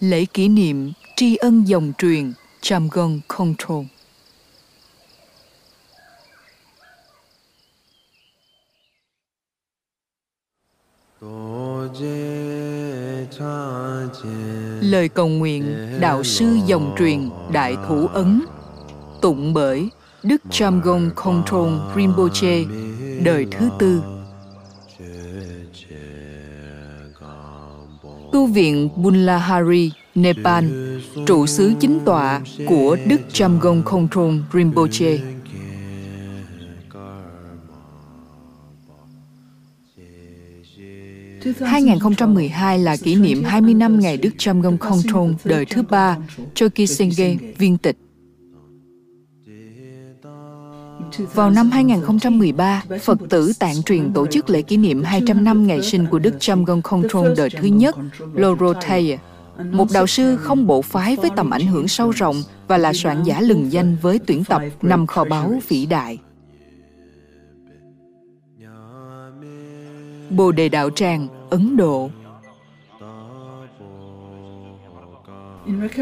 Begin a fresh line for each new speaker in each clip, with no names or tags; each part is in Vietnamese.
Lễ kỷ niệm tri ân dòng truyền Chamgon Control. Lời cầu nguyện Đạo sư dòng truyền Đại Thủ Ấn, Tụng bởi Đức Chamgon Control Rinpoche, Đời thứ tư. Viện Bunlahari, Nepal, trụ xứ chính tọa của Đức Chamgon Control Rinpoche. Năm 2012 là kỷ niệm 20 năm ngày Đức Chamgon Control đời thứ ba, Choki Senge viên tịch. Vào năm 2013, Phật tử tạng truyền tổ chức lễ kỷ niệm 200 năm ngày sinh của Đức Chamgon Kongtrong đời thứ nhất, Loro Thaya, một đạo sư không bộ phái với tầm ảnh hưởng sâu rộng và là soạn giả lừng danh với tuyển tập năm kho báu vĩ đại. Bồ Đề Đạo Tràng, Ấn Độ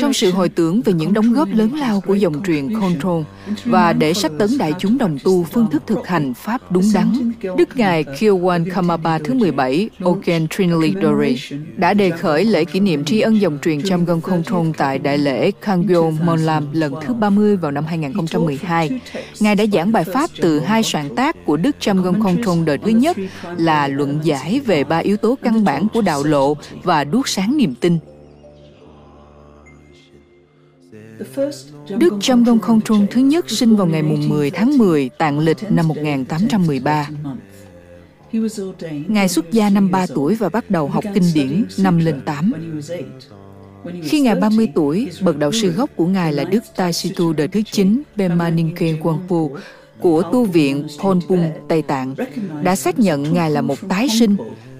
trong sự hồi tưởng về những đóng góp lớn lao của dòng truyền Control và để sách tấn đại chúng đồng tu phương thức thực hành Pháp đúng đắn, Đức Ngài Kyowan Kamapa thứ 17, Oken Trinley Dori, đã đề khởi lễ kỷ niệm tri ân dòng truyền Chamgon Control tại đại lễ Kangyo Monlam lần thứ 30 vào năm 2012. Ngài đã giảng bài Pháp từ hai soạn tác của Đức Chamgon Control đời thứ nhất là luận giải về ba yếu tố căn bản của đạo lộ và đuốc sáng niềm tin. Đức Jamgon Kongtrul thứ nhất sinh vào ngày mùng 10 tháng 10 tạng lịch năm 1813. Ngài xuất gia năm 3 tuổi và bắt đầu học kinh điển năm lên 8. Khi Ngài 30 tuổi, bậc đạo sư gốc của Ngài là Đức Tai Situ đời thứ 9 Pema Ninken Wangpo của tu viện Ponpung, Tây Tạng đã xác nhận Ngài là một tái sinh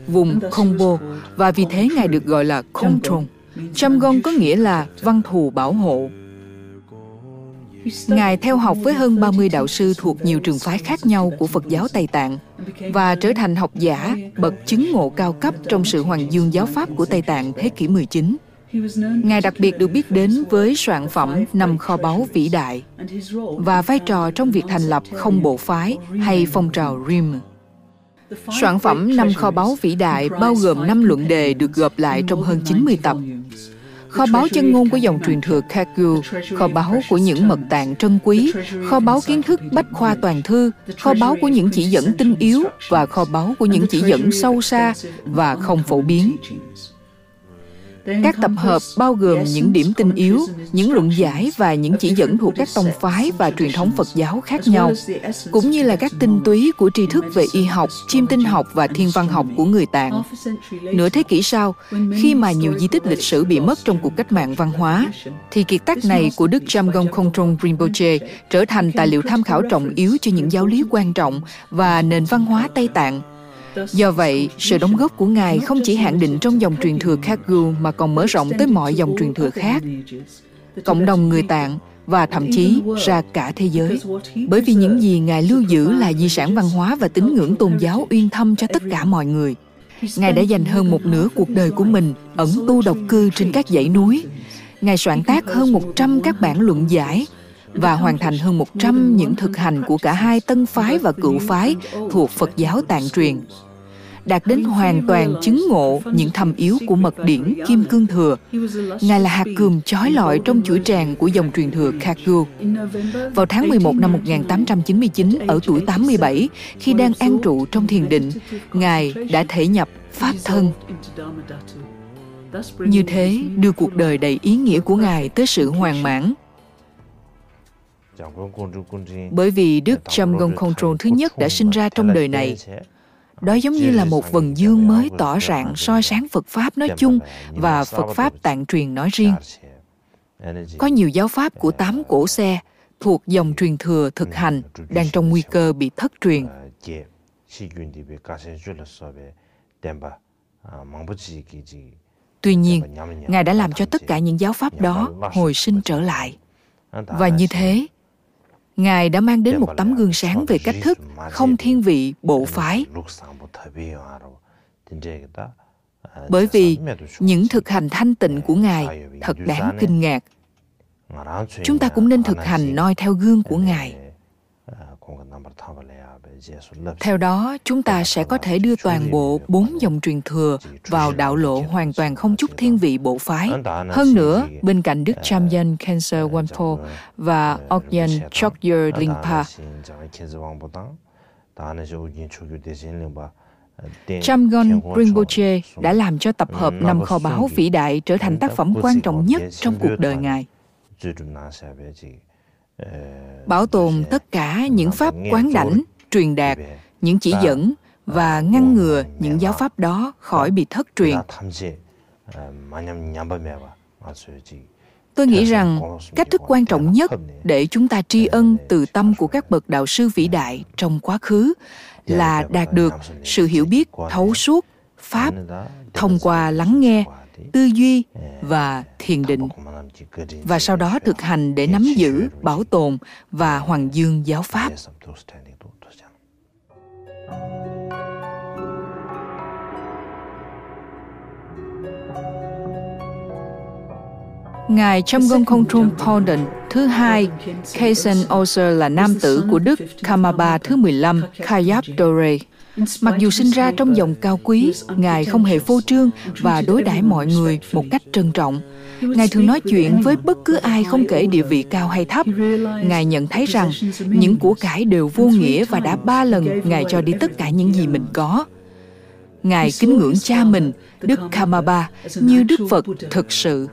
vùng Khombo và vì thế Ngài được gọi là Kongtrong. Chamgon có nghĩa là văn thù bảo hộ. Ngài theo học với hơn 30 đạo sư thuộc nhiều trường phái khác nhau của Phật giáo Tây Tạng và trở thành học giả, bậc chứng ngộ cao cấp trong sự hoàng dương giáo pháp của Tây Tạng thế kỷ 19. Ngài đặc biệt được biết đến với soạn phẩm Năm kho báu vĩ đại và vai trò trong việc thành lập không bộ phái hay phong trào RIM. Soạn phẩm Năm kho báu vĩ đại bao gồm năm luận đề được gộp lại trong hơn 90 tập kho báu chân ngôn của dòng truyền thừa Kagyu, kho báu của những mật tạng trân quý, kho báu kiến thức bách khoa toàn thư, kho báu của những chỉ dẫn tinh yếu và kho báu của những chỉ dẫn sâu xa và không phổ biến. Các tập hợp bao gồm những điểm tinh yếu, những luận giải và những chỉ dẫn thuộc các tông phái và truyền thống Phật giáo khác nhau, cũng như là các tinh túy của tri thức về y học, chiêm tinh học và thiên văn học của người Tạng. Nửa thế kỷ sau, khi mà nhiều di tích lịch sử bị mất trong cuộc cách mạng văn hóa, thì kiệt tác này của Đức Jamgon Kongtrong Rinpoche trở thành tài liệu tham khảo trọng yếu cho những giáo lý quan trọng và nền văn hóa Tây Tạng Do vậy, sự đóng góp của Ngài không chỉ hạn định trong dòng truyền thừa Kagyu mà còn mở rộng tới mọi dòng truyền thừa khác, cộng đồng người Tạng và thậm chí ra cả thế giới. Bởi vì những gì Ngài lưu giữ là di sản văn hóa và tín ngưỡng tôn giáo uyên thâm cho tất cả mọi người. Ngài đã dành hơn một nửa cuộc đời của mình ẩn tu độc cư trên các dãy núi. Ngài soạn tác hơn 100 các bản luận giải và hoàn thành hơn 100 những thực hành của cả hai tân phái và cựu phái thuộc Phật giáo tạng truyền đạt đến hoàn toàn chứng ngộ những thầm yếu của mật điển Kim Cương Thừa. Ngài là hạt cườm chói lọi trong chuỗi tràng của dòng truyền thừa Kagyu. Vào tháng 11 năm 1899, ở tuổi 87, khi đang an trụ trong thiền định, Ngài đã thể nhập Pháp thân. Như thế, đưa cuộc đời đầy ý nghĩa của Ngài tới sự hoàn mãn. Bởi vì Đức Jamgon Control thứ nhất đã sinh ra trong đời này, đó giống như là một vần dương mới tỏ rạng soi sáng Phật Pháp nói chung và Phật Pháp tạng truyền nói riêng. Có nhiều giáo pháp của tám cổ xe thuộc dòng truyền thừa thực hành đang trong nguy cơ bị thất truyền. Tuy nhiên, Ngài đã làm cho tất cả những giáo pháp đó hồi sinh trở lại. Và như thế, Ngài đã mang đến một tấm gương sáng về cách thức không thiên vị, bộ phái. bởi vì những thực hành thanh tịnh của ngài thật đáng kinh ngạc chúng ta cũng nên thực hành noi theo gương của ngài theo đó chúng ta sẽ có thể đưa toàn bộ bốn dòng truyền thừa vào đạo lộ hoàn toàn không chút thiên vị bộ phái hơn nữa bên cạnh đức chamyan cancer wanpo và Ogyen chokyer lingpa Chamgon Rinpoche đã làm cho tập hợp năm kho báu vĩ đại trở thành tác phẩm quan trọng nhất trong cuộc đời Ngài. Bảo tồn tất cả những pháp quán đảnh, truyền đạt, những chỉ dẫn và ngăn ngừa những giáo pháp đó khỏi bị thất truyền. Tôi nghĩ rằng cách thức quan trọng nhất để chúng ta tri ân từ tâm của các bậc đạo sư vĩ đại trong quá khứ là đạt được sự hiểu biết thấu suốt pháp thông qua lắng nghe tư duy và thiền định. và sau đó thực hành để nắm giữ bảo tồn và hoàng dương giáo pháp Ngài Chamgon Kongtrul Pondon thứ hai, Kaysen Oser là nam tử của Đức Kamaba thứ 15, Khayab Dore. Mặc dù sinh ra trong dòng cao quý, Ngài không hề phô trương và đối đãi mọi người một cách trân trọng. Ngài thường nói chuyện với bất cứ ai không kể địa vị cao hay thấp. Ngài nhận thấy rằng những của cải đều vô nghĩa và đã ba lần Ngài cho đi tất cả những gì mình có. Ngài kính ngưỡng cha mình, Đức Kamaba, như Đức Phật thực sự.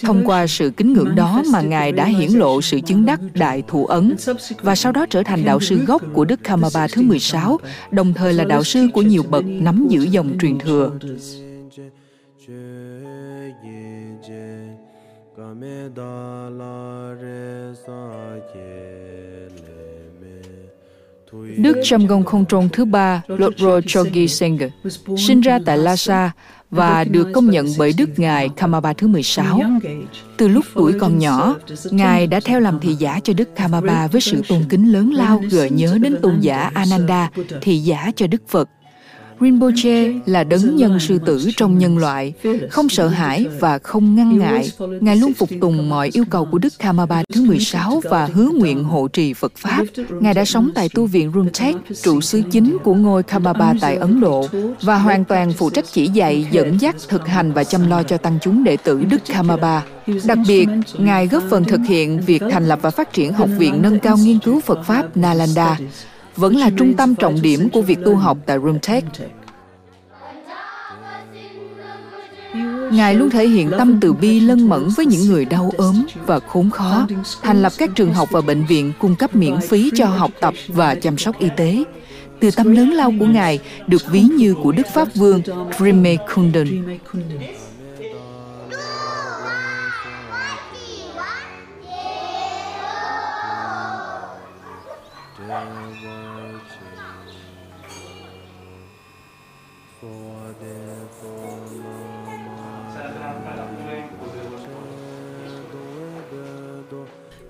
Thông qua sự kính ngưỡng đó mà Ngài đã hiển lộ sự chứng đắc Đại Thụ Ấn và sau đó trở thành đạo sư gốc của Đức Kamaba thứ 16, đồng thời là đạo sư của nhiều bậc nắm giữ dòng truyền thừa. Đức Chamgong Không Trôn thứ ba, Lodro Chogi Sengge, sinh ra tại Lhasa và được công nhận bởi Đức Ngài Kamaba thứ 16. Từ lúc tuổi còn nhỏ, Ngài đã theo làm thị giả cho Đức Kamaba với sự tôn kính lớn lao gợi nhớ đến tôn giả Ananda, thị giả cho Đức Phật. Rinpoche là đấng nhân sư tử trong nhân loại, không sợ hãi và không ngăn ngại. Ngài luôn phục tùng mọi yêu cầu của Đức Kamaba thứ 16 và hứa nguyện hộ trì Phật Pháp. Ngài đã sống tại tu viện Rumtek, trụ xứ chính của ngôi Kamaba tại Ấn Độ, và hoàn toàn phụ trách chỉ dạy, dẫn dắt, thực hành và chăm lo cho tăng chúng đệ tử Đức Kamaba. Đặc biệt, Ngài góp phần thực hiện việc thành lập và phát triển Học viện Nâng cao Nghiên cứu Phật Pháp Nalanda, vẫn là trung tâm trọng điểm của việc tu học tại Roomtech. Ngài luôn thể hiện tâm từ bi lân mẫn với những người đau ốm và khốn khó, thành lập các trường học và bệnh viện cung cấp miễn phí cho học tập và chăm sóc y tế. Từ tâm lớn lao của Ngài được ví như của Đức Pháp Vương Trime Kunden.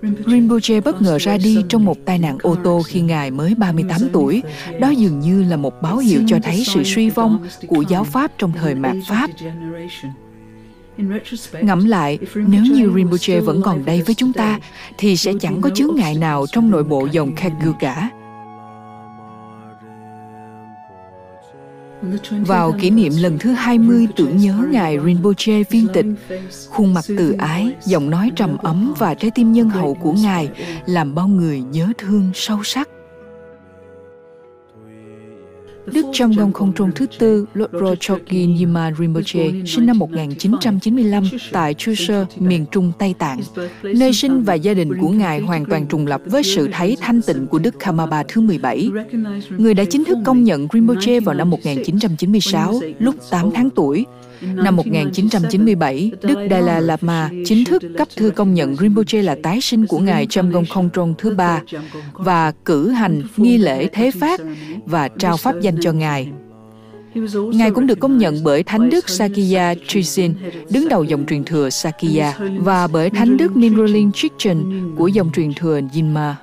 Rinpoche bất ngờ ra đi trong một tai nạn ô tô khi Ngài mới 38 tuổi. Đó dường như là một báo hiệu cho thấy sự suy vong của giáo Pháp trong thời mạt Pháp. Ngẫm lại, nếu như Rinpoche vẫn còn đây với chúng ta, thì sẽ chẳng có chướng ngại nào trong nội bộ dòng Kagyu cả. Vào kỷ niệm lần thứ 20 tưởng nhớ Ngài Rinpoche viên tịch, khuôn mặt từ ái, giọng nói trầm ấm và trái tim nhân hậu của Ngài làm bao người nhớ thương sâu sắc. Đức trong Gong Không Trôn thứ tư, Lodro Choki Nyima Rinpoche, sinh năm 1995 tại Chuseo, miền Trung Tây Tạng. Nơi sinh và gia đình của Ngài hoàn toàn trùng lập với sự thấy thanh tịnh của Đức Khamaba thứ 17. Người đã chính thức công nhận Rinpoche vào năm 1996, lúc 8 tháng tuổi. Năm 1997, Đức Dalai Lama chính thức cấp thư công nhận Rinpoche là tái sinh của Ngài Chamgong Khongtrong thứ ba và cử hành nghi lễ thế phát và trao pháp danh cho Ngài. Ngài cũng được công nhận bởi Thánh Đức Sakya Trizin, đứng đầu dòng truyền thừa Sakya, và bởi Thánh Đức Nimrolin Chichen của dòng truyền thừa Yinma.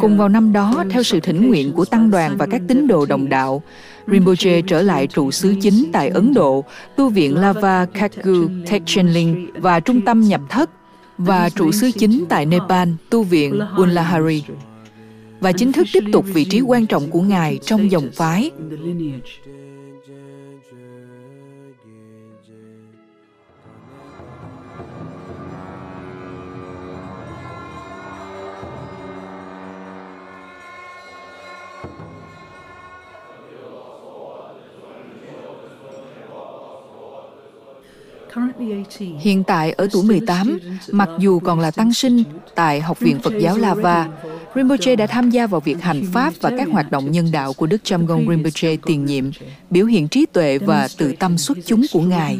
Cùng vào năm đó, theo sự thỉnh nguyện của tăng đoàn và các tín đồ đồng đạo, Rinpoche trở lại trụ xứ chính tại Ấn Độ, tu viện Lava Kagu Techchenling và trung tâm nhập thất, và trụ xứ chính tại Nepal, tu viện Ullahari và chính thức tiếp tục vị trí quan trọng của Ngài trong dòng phái. Hiện tại ở tuổi 18, mặc dù còn là tăng sinh tại Học viện Phật giáo Lava, Rinpoche đã tham gia vào việc hành pháp và các hoạt động nhân đạo của Đức Chamgon Rinpoche tiền nhiệm, biểu hiện trí tuệ và tự tâm xuất chúng của Ngài.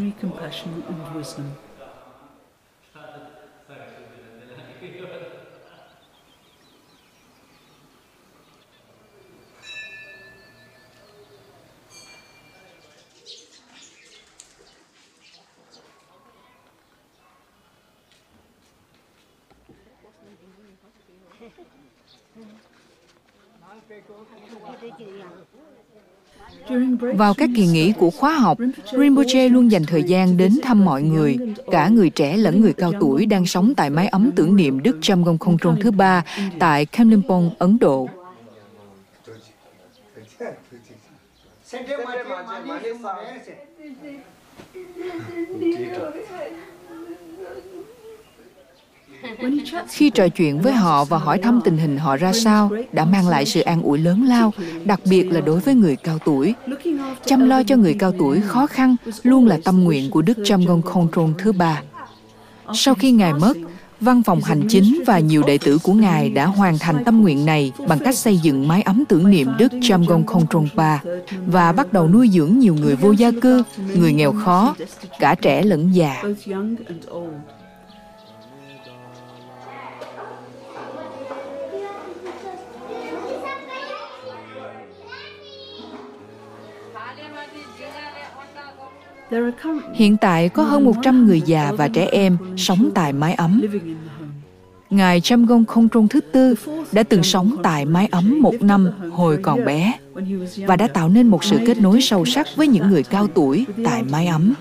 Vào các kỳ nghỉ của khóa học, Rinpoche luôn dành thời gian đến thăm mọi người, cả người trẻ lẫn người cao tuổi đang sống tại mái ấm tưởng niệm Đức Chamgon Không thứ ba tại Kalimpong, Ấn Độ. Khi trò chuyện với họ và hỏi thăm tình hình họ ra sao đã mang lại sự an ủi lớn lao, đặc biệt là đối với người cao tuổi. Chăm lo cho người cao tuổi khó khăn luôn là tâm nguyện của Đức Chamgon Khontrol thứ ba. Sau khi Ngài mất, Văn phòng hành chính và nhiều đệ tử của Ngài đã hoàn thành tâm nguyện này bằng cách xây dựng mái ấm tưởng niệm Đức Chamgon Khontrongpa và bắt đầu nuôi dưỡng nhiều người vô gia cư, người nghèo khó, cả trẻ lẫn già. Hiện tại có hơn 100 người già và trẻ em sống tại mái ấm. Ngài Chamgong Không Trung thứ tư đã từng sống tại mái ấm một năm hồi còn bé và đã tạo nên một sự kết nối sâu sắc với những người cao tuổi tại mái ấm.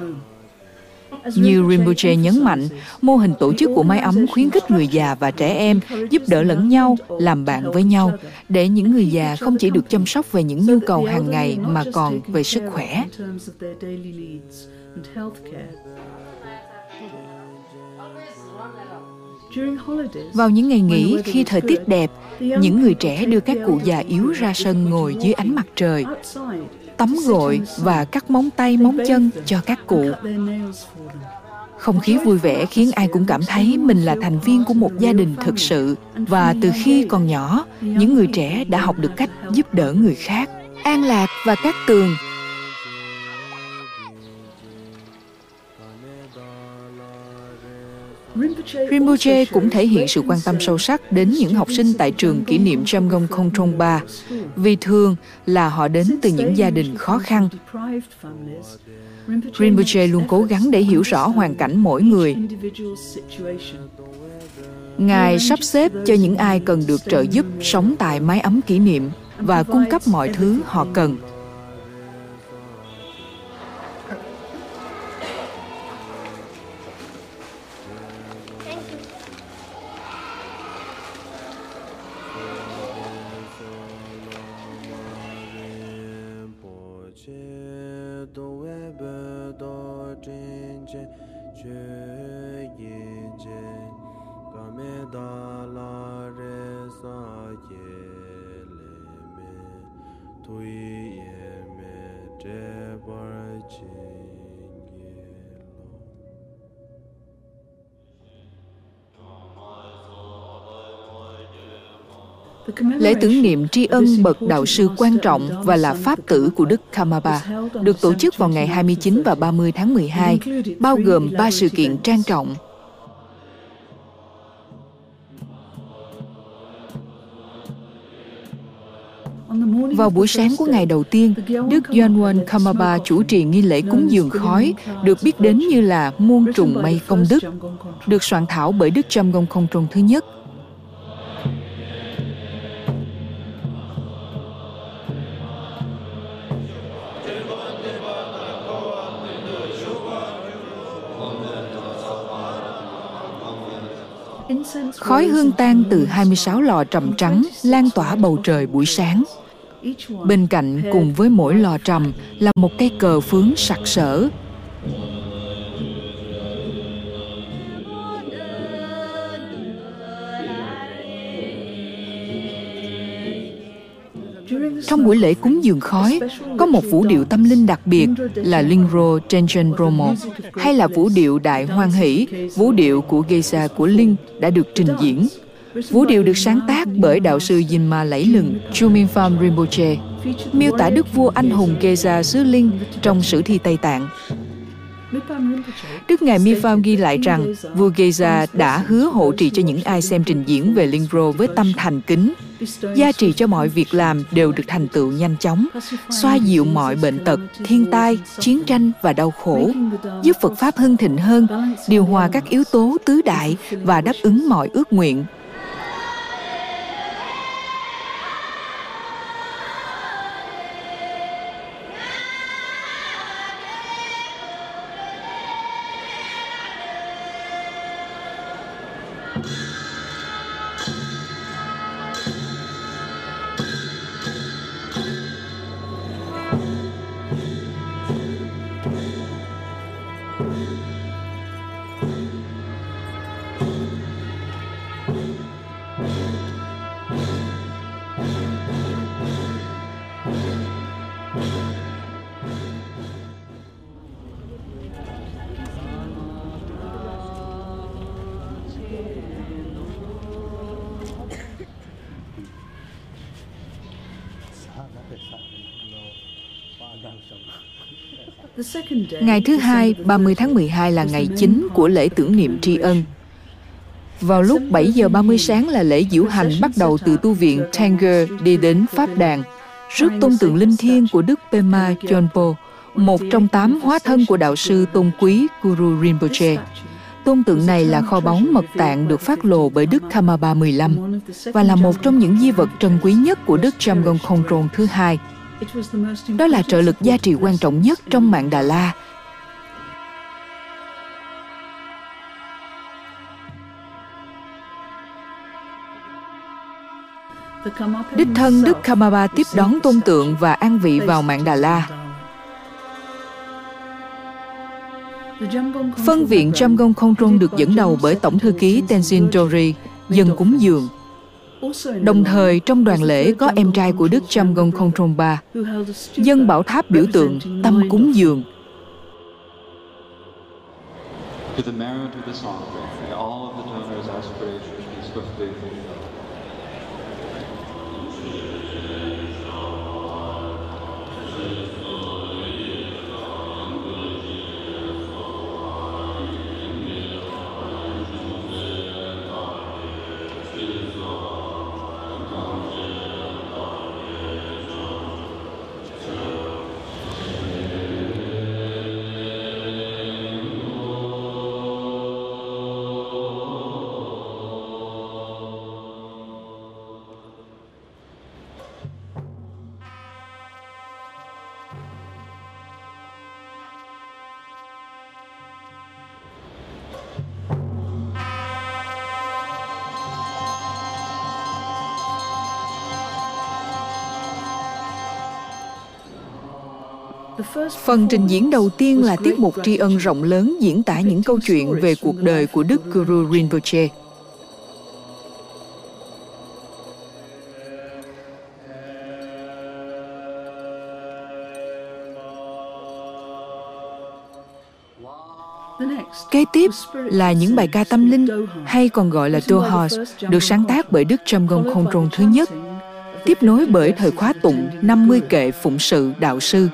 Như Rinpoche nhấn mạnh, mô hình tổ chức của mái ấm khuyến khích người già và trẻ em giúp đỡ lẫn nhau, làm bạn với nhau, để những người già không chỉ được chăm sóc về những nhu cầu hàng ngày mà còn về sức khỏe. Vào những ngày nghỉ khi thời tiết đẹp, những người trẻ đưa các cụ già yếu ra sân ngồi dưới ánh mặt trời tắm gội và cắt móng tay, móng chân cho các cụ. Không khí vui vẻ khiến ai cũng cảm thấy mình là thành viên của một gia đình thực sự. Và từ khi còn nhỏ, những người trẻ đã học được cách giúp đỡ người khác. An lạc và cát tường Rinpoche cũng thể hiện sự quan tâm sâu sắc đến những học sinh tại trường kỷ niệm Jamgon Kongtrong Ba, vì thường là họ đến từ những gia đình khó khăn. Rinpoche luôn cố gắng để hiểu rõ hoàn cảnh mỗi người. Ngài sắp xếp cho những ai cần được trợ giúp sống tại mái ấm kỷ niệm và cung cấp mọi thứ họ cần. Lễ tưởng niệm tri ân bậc đạo sư quan trọng và là pháp tử của Đức Kamaba được tổ chức vào ngày 29 và 30 tháng 12, bao gồm ba sự kiện trang trọng. Vào buổi sáng của ngày đầu tiên, Đức Yonwon Kamaba chủ trì nghi lễ cúng dường khói, được biết đến như là muôn trùng mây công đức, được soạn thảo bởi Đức Trâm Gông Không Trùng thứ nhất. Khói hương tan từ 26 lò trầm trắng lan tỏa bầu trời buổi sáng. Bên cạnh cùng với mỗi lò trầm là một cây cờ phướng sặc sỡ. Trong buổi lễ cúng dường khói, có một vũ điệu tâm linh đặc biệt là Lingro Tenchen Romo, hay là vũ điệu Đại Hoan Hỷ, vũ điệu của geisha của Linh đã được trình diễn. Vũ điệu được sáng tác bởi đạo sư Jinma lẫy lừng Chumin Pham Rinpoche, miêu tả đức vua anh hùng geisha xứ Linh trong sử thi Tây Tạng. Đức Ngài Mi ghi lại rằng vua Geza đã hứa hộ trì cho những ai xem trình diễn về Lingro với tâm thành kính, gia trì cho mọi việc làm đều được thành tựu nhanh chóng, xoa dịu mọi bệnh tật, thiên tai, chiến tranh và đau khổ, giúp Phật Pháp hưng thịnh hơn, điều hòa các yếu tố tứ đại và đáp ứng mọi ước nguyện. Bye. Ngày thứ hai, 30 tháng 12 là ngày chính của lễ tưởng niệm tri ân. Vào lúc 7 giờ 30 sáng là lễ diễu hành bắt đầu từ tu viện Tanger đi đến Pháp Đàn, rước tôn tượng linh thiêng của Đức Pema Chonpo, một trong tám hóa thân của đạo sư tôn quý Guru Rinpoche. Tôn tượng này là kho báu mật tạng được phát lộ bởi Đức Kamaba 15 và là một trong những di vật trân quý nhất của Đức Jamgon Khongtrong thứ hai – đó là trợ lực gia trị quan trọng nhất trong mạng Đà La. Đích thân Đức Kamaba tiếp đón tôn tượng và an vị vào mạng Đà La. Phân viện Jamgon Khongtrong được dẫn đầu bởi Tổng thư ký Tenzin Dori, dân cúng dường. Đồng thời trong đoàn lễ có em trai của Đức Jamgon Khongtrongpa, dân bảo tháp biểu tượng tâm cúng dường. To the merit of this offering, may all of the donors' aspirations be swiftly fulfilled. Phần trình diễn đầu tiên là tiết mục tri ân rộng lớn diễn tả những câu chuyện về cuộc đời của Đức Guru Rinpoche. Kế tiếp là những bài ca tâm linh hay còn gọi là Dohas được sáng tác bởi Đức Trumgong Khôn Trôn thứ nhất, tiếp nối bởi thời khóa tụng 50 kệ phụng sự đạo sư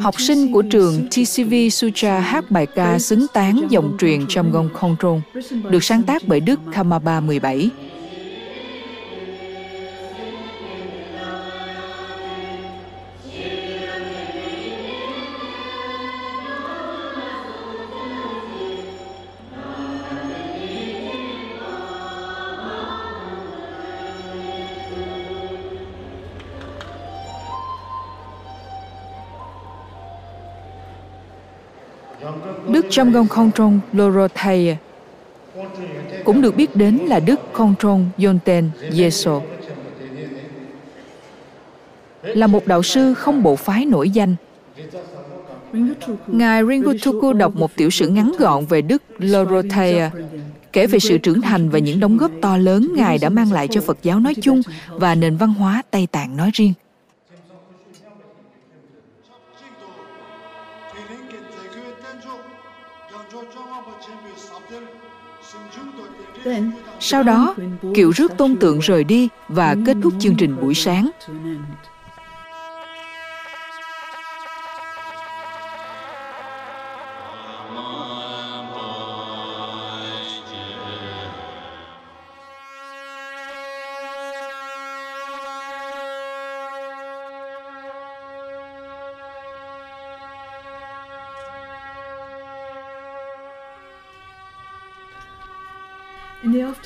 Học sinh của trường TCV Sutra hát bài ca xứng tán dòng truyền Jamgon Kongtrong, được sáng tác bởi Đức Kamaba 17. Đức Jamgon Kongtrong Lorothaya cũng được biết đến là Đức Kongtrong Yonten Yeso là một đạo sư không bộ phái nổi danh. Ngài Rinpoche đọc một tiểu sử ngắn gọn về Đức Lorothaya, kể về sự trưởng thành và những đóng góp to lớn Ngài đã mang lại cho Phật giáo nói chung và nền văn hóa Tây Tạng nói riêng. Sau đó, kiệu rước tôn tượng rời đi và kết thúc chương trình buổi sáng.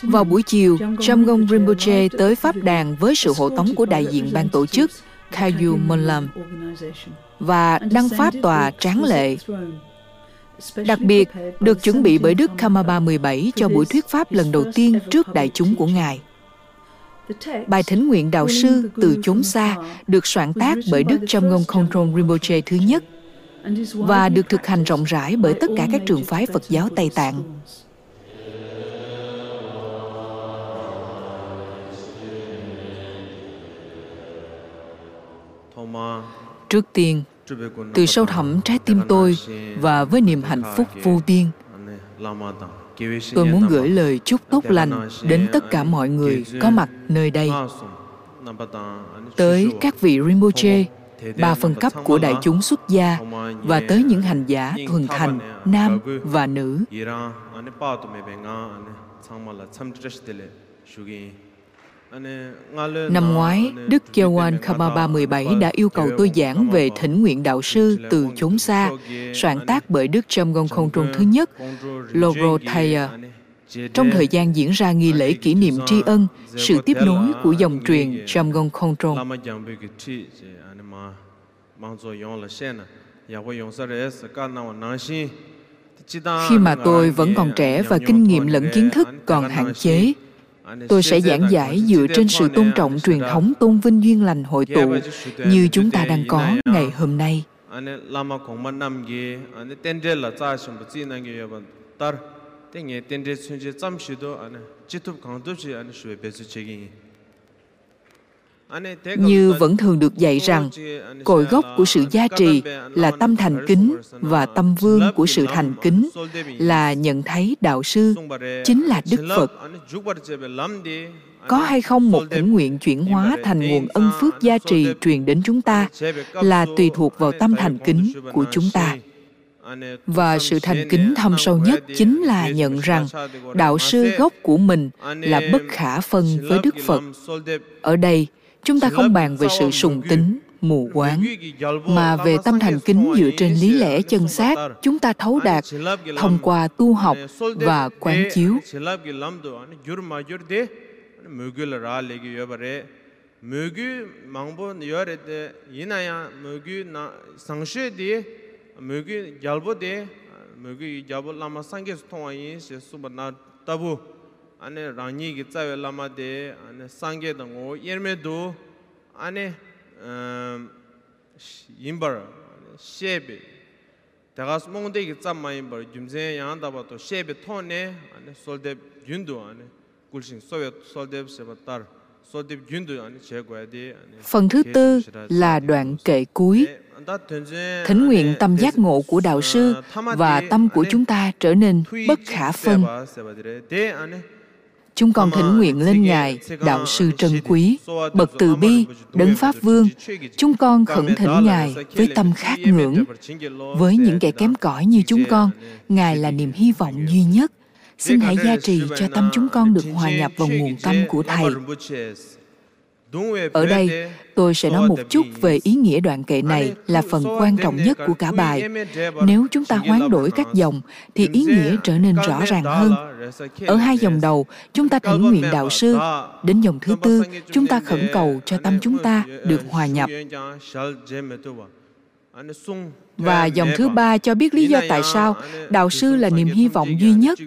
Vào buổi chiều, Jamgon Rinpoche tới Pháp Đàn với sự hộ tống của đại diện ban tổ chức Kayu Monlam và đăng phát tòa tráng lệ. Đặc biệt, được chuẩn bị bởi Đức Kamaba 17 cho buổi thuyết pháp lần đầu tiên trước đại chúng của Ngài. Bài thỉnh nguyện đạo sư từ chốn xa được soạn tác bởi Đức Jamgon Kongtrong Rinpoche thứ nhất và được thực hành rộng rãi bởi tất cả các trường phái Phật giáo Tây Tạng. Trước tiên, từ sâu thẳm trái tim tôi và với niềm hạnh phúc vô biên, tôi muốn gửi lời chúc tốt lành đến tất cả mọi người có mặt nơi đây. Tới các vị Rinpoche, ba phần cấp của đại chúng xuất gia và tới những hành giả thuần thành, nam và nữ. Năm ngoái, Đức Jawan Kamaba 17 đã yêu cầu tôi giảng về thỉnh nguyện đạo sư từ chốn xa, soạn tác bởi Đức Chamgon Không Trung thứ nhất, Lorothaya. Trong thời gian diễn ra nghi lễ kỷ niệm tri ân, sự tiếp nối của dòng truyền Chamgon Không Trung. Khi mà tôi vẫn còn trẻ và kinh nghiệm lẫn kiến thức còn hạn chế, tôi sẽ giảng giải dựa trên sự tôn trọng truyền thống tôn vinh duyên lành hội tụ như chúng ta đang có ngày hôm nay như vẫn thường được dạy rằng cội gốc của sự gia trì là tâm thành kính và tâm vương của sự thành kính là nhận thấy đạo sư chính là đức phật. Có hay không một thỉnh nguyện chuyển hóa thành nguồn ân phước gia trì truyền đến chúng ta là tùy thuộc vào tâm thành kính của chúng ta. Và sự thành kính thâm sâu nhất chính là nhận rằng đạo sư gốc của mình là bất khả phân với đức phật. Ở đây chúng ta không bàn về sự sùng tính mù quáng mà về tâm thành kính dựa trên lý lẽ chân xác. chúng ta thấu đạt thông qua tu học và quán chiếu. mögü mangbo yore de yinaya mögü na sangshe de mögü gyalbo de mögü gyalbo lama sangye thongwa yin se subana tabu ane rangi gi tsawe lama de ane sangye da ngo yerme do ane yimbar shebe dagas mongde gi tsamma yimbar jumze yang da ba to shebe thone ane solde gyundu ane kulshin sowe solde seba tar Phần thứ tư là đoạn kệ cuối. Thỉnh nguyện tâm giác ngộ của đạo sư và tâm của chúng ta trở nên bất khả phân. Chúng con thỉnh nguyện lên Ngài, Đạo sư trân quý, bậc từ bi, đấng Pháp Vương. Chúng con khẩn thỉnh Ngài với tâm khát ngưỡng. Với những kẻ kém cỏi như chúng con, Ngài là niềm hy vọng duy nhất. Xin hãy gia trì cho tâm chúng con được hòa nhập vào nguồn tâm của Thầy. Ở đây, tôi sẽ nói một chút về ý nghĩa đoạn kệ này là phần quan trọng nhất của cả bài. Nếu chúng ta hoán đổi các dòng, thì ý nghĩa trở nên rõ ràng hơn. Ở hai dòng đầu, chúng ta thỉnh nguyện đạo sư. Đến dòng thứ tư, chúng ta khẩn cầu cho tâm chúng ta được hòa nhập. Và dòng thứ ba cho biết lý do tại sao đạo sư là niềm hy vọng duy nhất.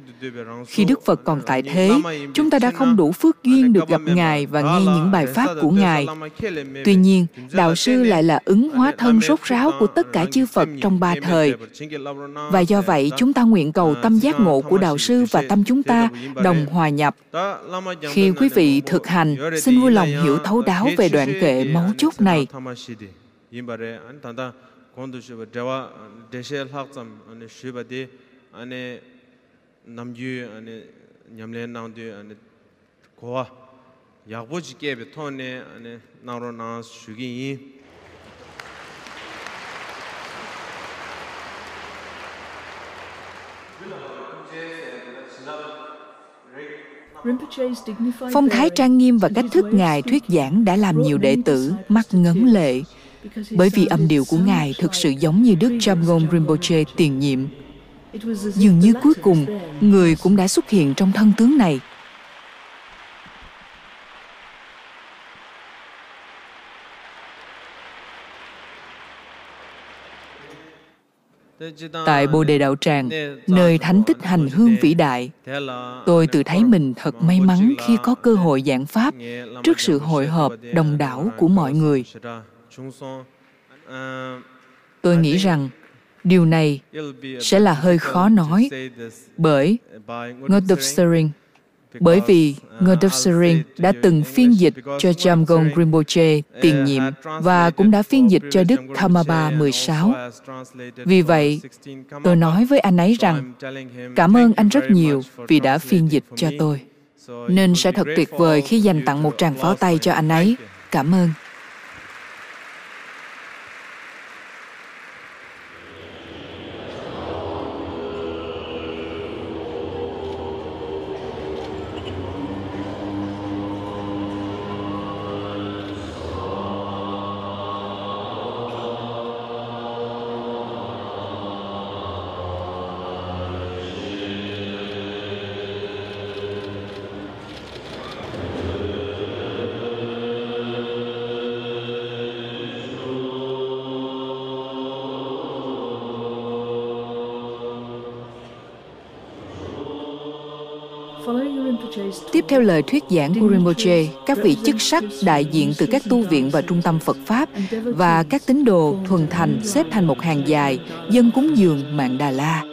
Khi Đức Phật còn tại thế, chúng ta đã không đủ phước duyên được gặp Ngài và nghe những bài pháp của Ngài. Tuy nhiên, đạo sư lại là ứng hóa thân rốt ráo của tất cả chư Phật trong ba thời. Và do vậy, chúng ta nguyện cầu tâm giác ngộ của đạo sư và tâm chúng ta đồng hòa nhập. Khi quý vị thực hành, xin vui lòng hiểu thấu đáo về đoạn kệ mấu chốt này kondu shiba dewa deshe lakzam ane shiba di ane namgyu ane nyamle nangdu ane kowa yakbo jikebe tonne ane nangro nang shugi yin Phong thái trang nghiêm và cách thức Ngài thuyết giảng đã làm nhiều đệ tử, mắt ngấn lệ bởi vì âm điệu của Ngài thực sự giống như Đức Jamgon Rinpoche tiền nhiệm. Dường như cuối cùng, người cũng đã xuất hiện trong thân tướng này. Tại Bồ Đề Đạo Tràng, nơi thánh tích hành hương vĩ đại, tôi tự thấy mình thật may mắn khi có cơ hội giảng Pháp trước sự hội họp đồng đảo của mọi người. Tôi nghĩ rằng điều này sẽ là hơi khó nói bởi Ngodop Sering bởi vì Ngodop Sering đã từng phiên dịch cho Jamgon Rinpoche tiền nhiệm và cũng đã phiên dịch cho Đức Thamaba 16. Vì vậy, tôi nói với anh ấy rằng cảm ơn anh rất nhiều vì đã phiên dịch cho tôi. Nên sẽ thật tuyệt vời khi dành tặng một tràng pháo tay cho anh ấy. Cảm ơn. Tiếp theo lời thuyết giảng của Rinpoche, các vị chức sắc đại diện từ các tu viện và trung tâm Phật Pháp và các tín đồ thuần thành xếp thành một hàng dài, dân cúng dường mạng Đà La.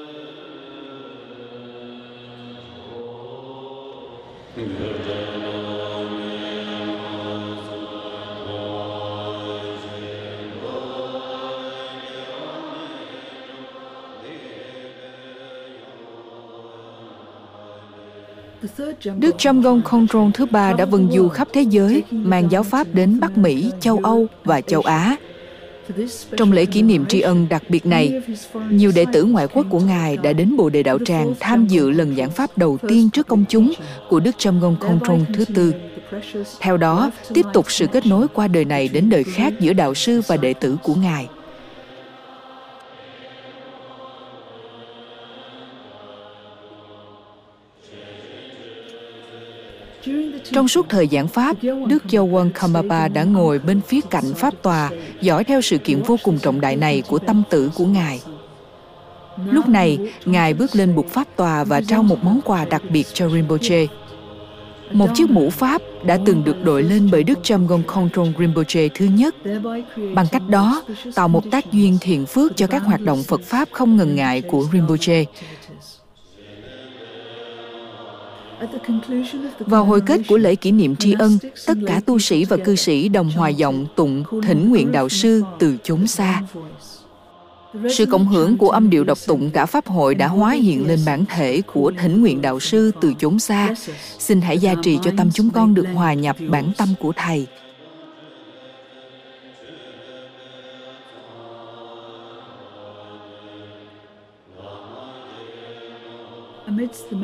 Đức Chamgong Kongtrong thứ ba đã vần du khắp thế giới, mang giáo pháp đến Bắc Mỹ, châu Âu và châu Á. Trong lễ kỷ niệm tri ân đặc biệt này, nhiều đệ tử ngoại quốc của Ngài đã đến Bồ Đề Đạo Tràng tham dự lần giảng pháp đầu tiên trước công chúng của Đức Chamgong Kongtrong thứ tư. Theo đó, tiếp tục sự kết nối qua đời này đến đời khác giữa đạo sư và đệ tử của Ngài. Trong suốt thời giảng Pháp, Đức Châu Quân Kamapa đã ngồi bên phía cạnh Pháp tòa, dõi theo sự kiện vô cùng trọng đại này của tâm tử của Ngài. Lúc này, Ngài bước lên bục Pháp tòa và trao một món quà đặc biệt cho Rinpoche. Một chiếc mũ Pháp đã từng được đội lên bởi Đức Jamgon Kongtrong Rinpoche thứ nhất. Bằng cách đó, tạo một tác duyên thiện phước cho các hoạt động Phật Pháp không ngần ngại của Rinpoche, vào hồi kết của lễ kỷ niệm tri ân, tất cả tu sĩ và cư sĩ đồng hòa giọng tụng thỉnh nguyện đạo sư từ chốn xa. sự cộng hưởng của âm điệu đọc tụng cả pháp hội đã hóa hiện lên bản thể của thỉnh nguyện đạo sư từ chốn xa xin hãy gia trì cho tâm chúng con được hòa nhập bản tâm của thầy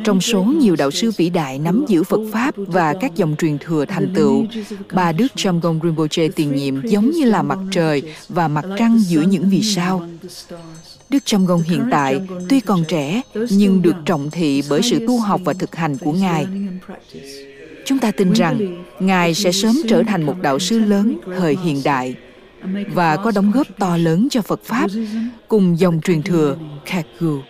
Trong số nhiều đạo sư vĩ đại nắm giữ Phật Pháp và các dòng truyền thừa thành tựu, bà Đức Jamgon Rinpoche tiền nhiệm giống như là mặt trời và mặt trăng giữa những vì sao. Đức Jamgon hiện tại tuy còn trẻ nhưng được trọng thị bởi sự tu học và thực hành của Ngài. Chúng ta tin rằng Ngài sẽ sớm trở thành một đạo sư lớn thời hiện đại và có đóng góp to lớn cho Phật Pháp cùng dòng truyền thừa Kagyu.